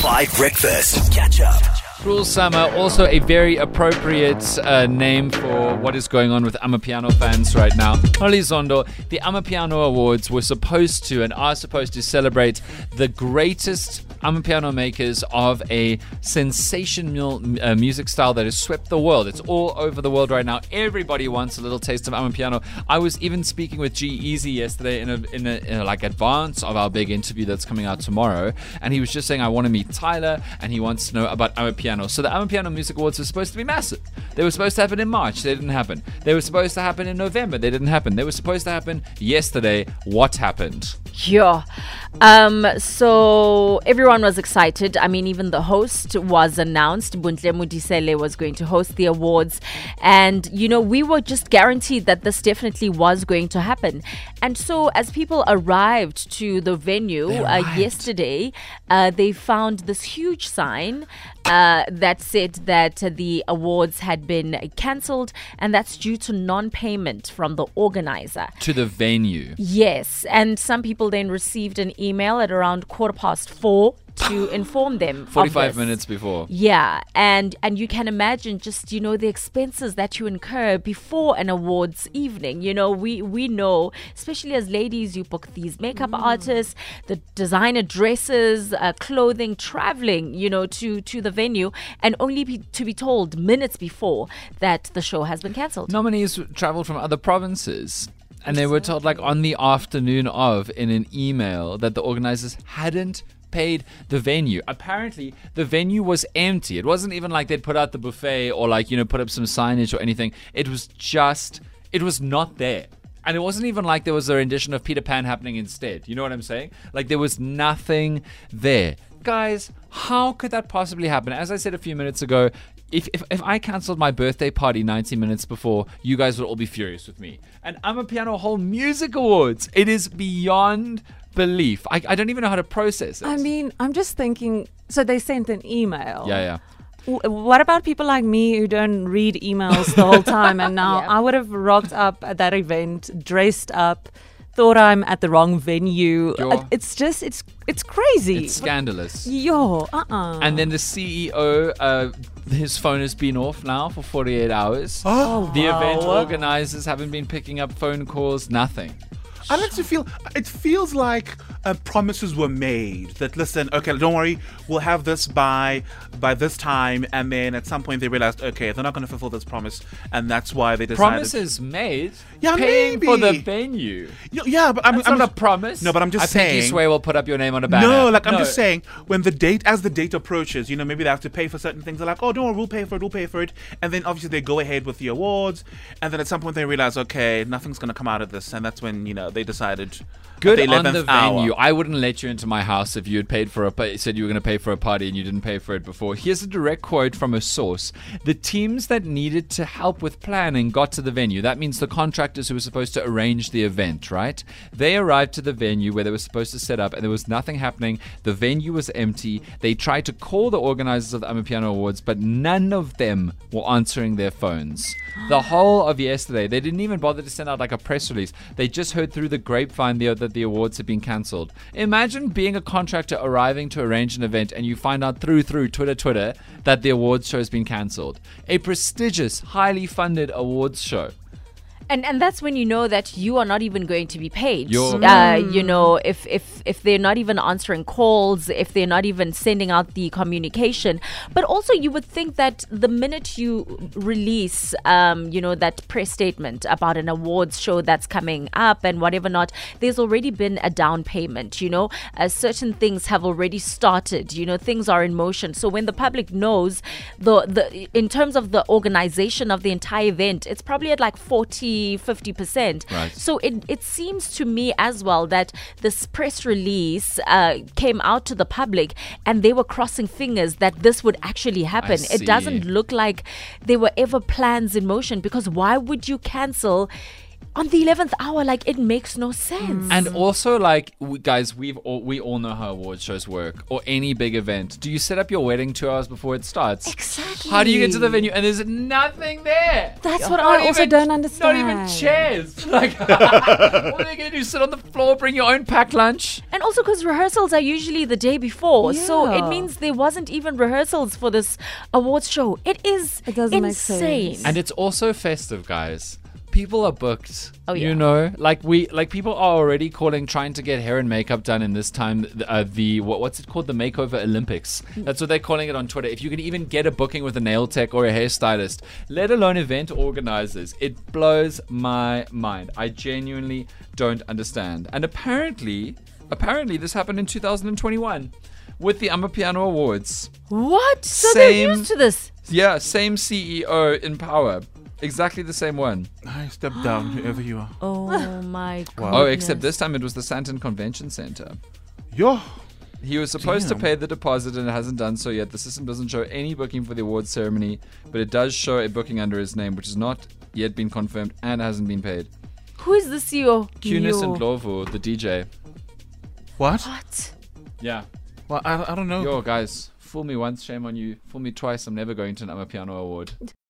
5 Breakfast. Catch up. Cruel Summer, also a very appropriate uh, name for what is going on with Amapiano fans right now. Zondo, the Amapiano Awards were supposed to and are supposed to celebrate the greatest Amapiano makers of a sensational uh, music style that has swept the world. It's all over the world right now. Everybody wants a little taste of Amapiano. I was even speaking with G-Eazy yesterday in a, in a, in a like advance of our big interview that's coming out tomorrow, and he was just saying I want to meet Tyler and he wants to know about Amapiano. So the Amapiano Music Awards were supposed to be massive. They were supposed to happen in March. They didn't happen. They were supposed to happen in November. They didn't happen. They were supposed to happen yesterday. What happened? Yeah. Um, so everyone was excited. I mean, even the host was announced. Bontle Modiselle was going to host the awards. And, you know, we were just guaranteed that this definitely was going to happen. And so as people arrived to the venue uh, yesterday, uh, they found this huge sign uh, that said that the awards had been cancelled, and that's due to non payment from the organizer. To the venue. Yes, and some people then received an email at around quarter past four to inform them 45 minutes before. Yeah and and you can imagine just you know the expenses that you incur before an awards evening. You know we we know especially as ladies you book these makeup mm. artists the designer dresses uh, clothing traveling you know to to the venue and only be, to be told minutes before that the show has been cancelled. Nominees traveled from other provinces and they were told like on the afternoon of in an email that the organizers hadn't paid the venue. Apparently, the venue was empty. It wasn't even like they'd put out the buffet or like, you know, put up some signage or anything. It was just, it was not there. And it wasn't even like there was a rendition of Peter Pan happening instead. You know what I'm saying? Like there was nothing there. Guys, how could that possibly happen? As I said a few minutes ago, if, if, if I cancelled my birthday party 90 minutes before, you guys would all be furious with me. And Amapiano Hall Music Awards. It is beyond belief. I, I don't even know how to process it. I mean, I'm just thinking. So they sent an email. Yeah, yeah. What about people like me who don't read emails the whole time? And now. I would have rocked up at that event, dressed up, thought I'm at the wrong venue. It's just, it's it's crazy. It's scandalous. Yo, uh-uh. And then the CEO, uh, his phone has been off now for 48 hours. Oh, the event organizers haven't been picking up phone calls, nothing. I like to feel it feels like uh, promises were made that listen, okay, don't worry, we'll have this by by this time, and then at some point they realized, okay, they're not going to fulfill this promise, and that's why they decided. Promises made. Yeah, paying maybe. for the venue. Yeah, but I'm, that's I'm not a promise. No, but I'm just I saying. Think you swear we'll put up your name on a banner. No, like I'm just saying when the date, as the date approaches, you know, maybe they have to pay for certain things. They're like, oh, don't worry, we'll pay for it, we'll pay for it, and then obviously they go ahead with the awards, and then at some point they realize, okay, nothing's going to come out of this, and that's when you know they decided. Good the on the hour. venue. I wouldn't let you into my house if you had paid for a said you were going to pay for a party and you didn't pay for it before. Here's a direct quote from a source: "The teams that needed to help with planning got to the venue. That means the contractors who were supposed to arrange the event, right? They arrived to the venue where they were supposed to set up, and there was nothing happening. The venue was empty. They tried to call the organizers of the Amapiano Awards, but none of them were answering their phones. The whole of yesterday, they didn't even bother to send out like a press release. They just heard through the grapevine the, that the awards have been cancelled. Imagine being a contractor arriving to arrange an event and you find out through through Twitter Twitter that the awards show has been cancelled. A prestigious, highly funded awards show. And and that's when you know that you are not even going to be paid. Uh, you know, if if if they're not even answering calls, if they're not even sending out the communication, but also you would think that the minute you release, um, you know, that press statement about an awards show that's coming up and whatever not, there's already been a down payment. You know, uh, certain things have already started. You know, things are in motion. So when the public knows the the in terms of the organization of the entire event, it's probably at like forty 50%. Right. So it, it seems to me as well that this press release uh, came out to the public and they were crossing fingers that this would actually happen. It doesn't look like there were ever plans in motion because why would you cancel? On the 11th hour like it makes no sense. And also like we, guys we've all, we all know how award shows work or any big event. Do you set up your wedding two hours before it starts? Exactly. How do you get to the venue? And there's nothing there. That's what i also even, don't understand not even chairs. Like what are they gonna do? Sit on the floor bring your own packed lunch? And also because rehearsals are usually the day before yeah. so it means there wasn't even rehearsals for this awards show. It is it doesn't insane. make sense. and it's also festive guys people are booked. Oh yeah. You know, like we like people are already calling trying to get hair and makeup done in this time uh, the what, what's it called the makeover Olympics. That's what they're calling it on Twitter. If you can even get a booking with a nail tech or a hairstylist, let alone event organizers, it blows my mind. I genuinely don't understand. And apparently, apparently this happened in 2021 with the Amapiano Awards. What? So same, they're used to this. Yeah, same CEO in power. Exactly the same one. I step down whoever you are. Oh my god. Oh, except this time it was the Sandton Convention Center. Yo. He was supposed Damn. to pay the deposit and hasn't done so yet. The system doesn't show any booking for the awards ceremony, but it does show a booking under his name, which has not yet been confirmed and hasn't been paid. Who is the CEO? Kunis and Lovo, the DJ. What? What? Yeah. Well, I, I don't know. Yo, guys, fool me once, shame on you. Fool me twice, I'm never going to an Amapiano award.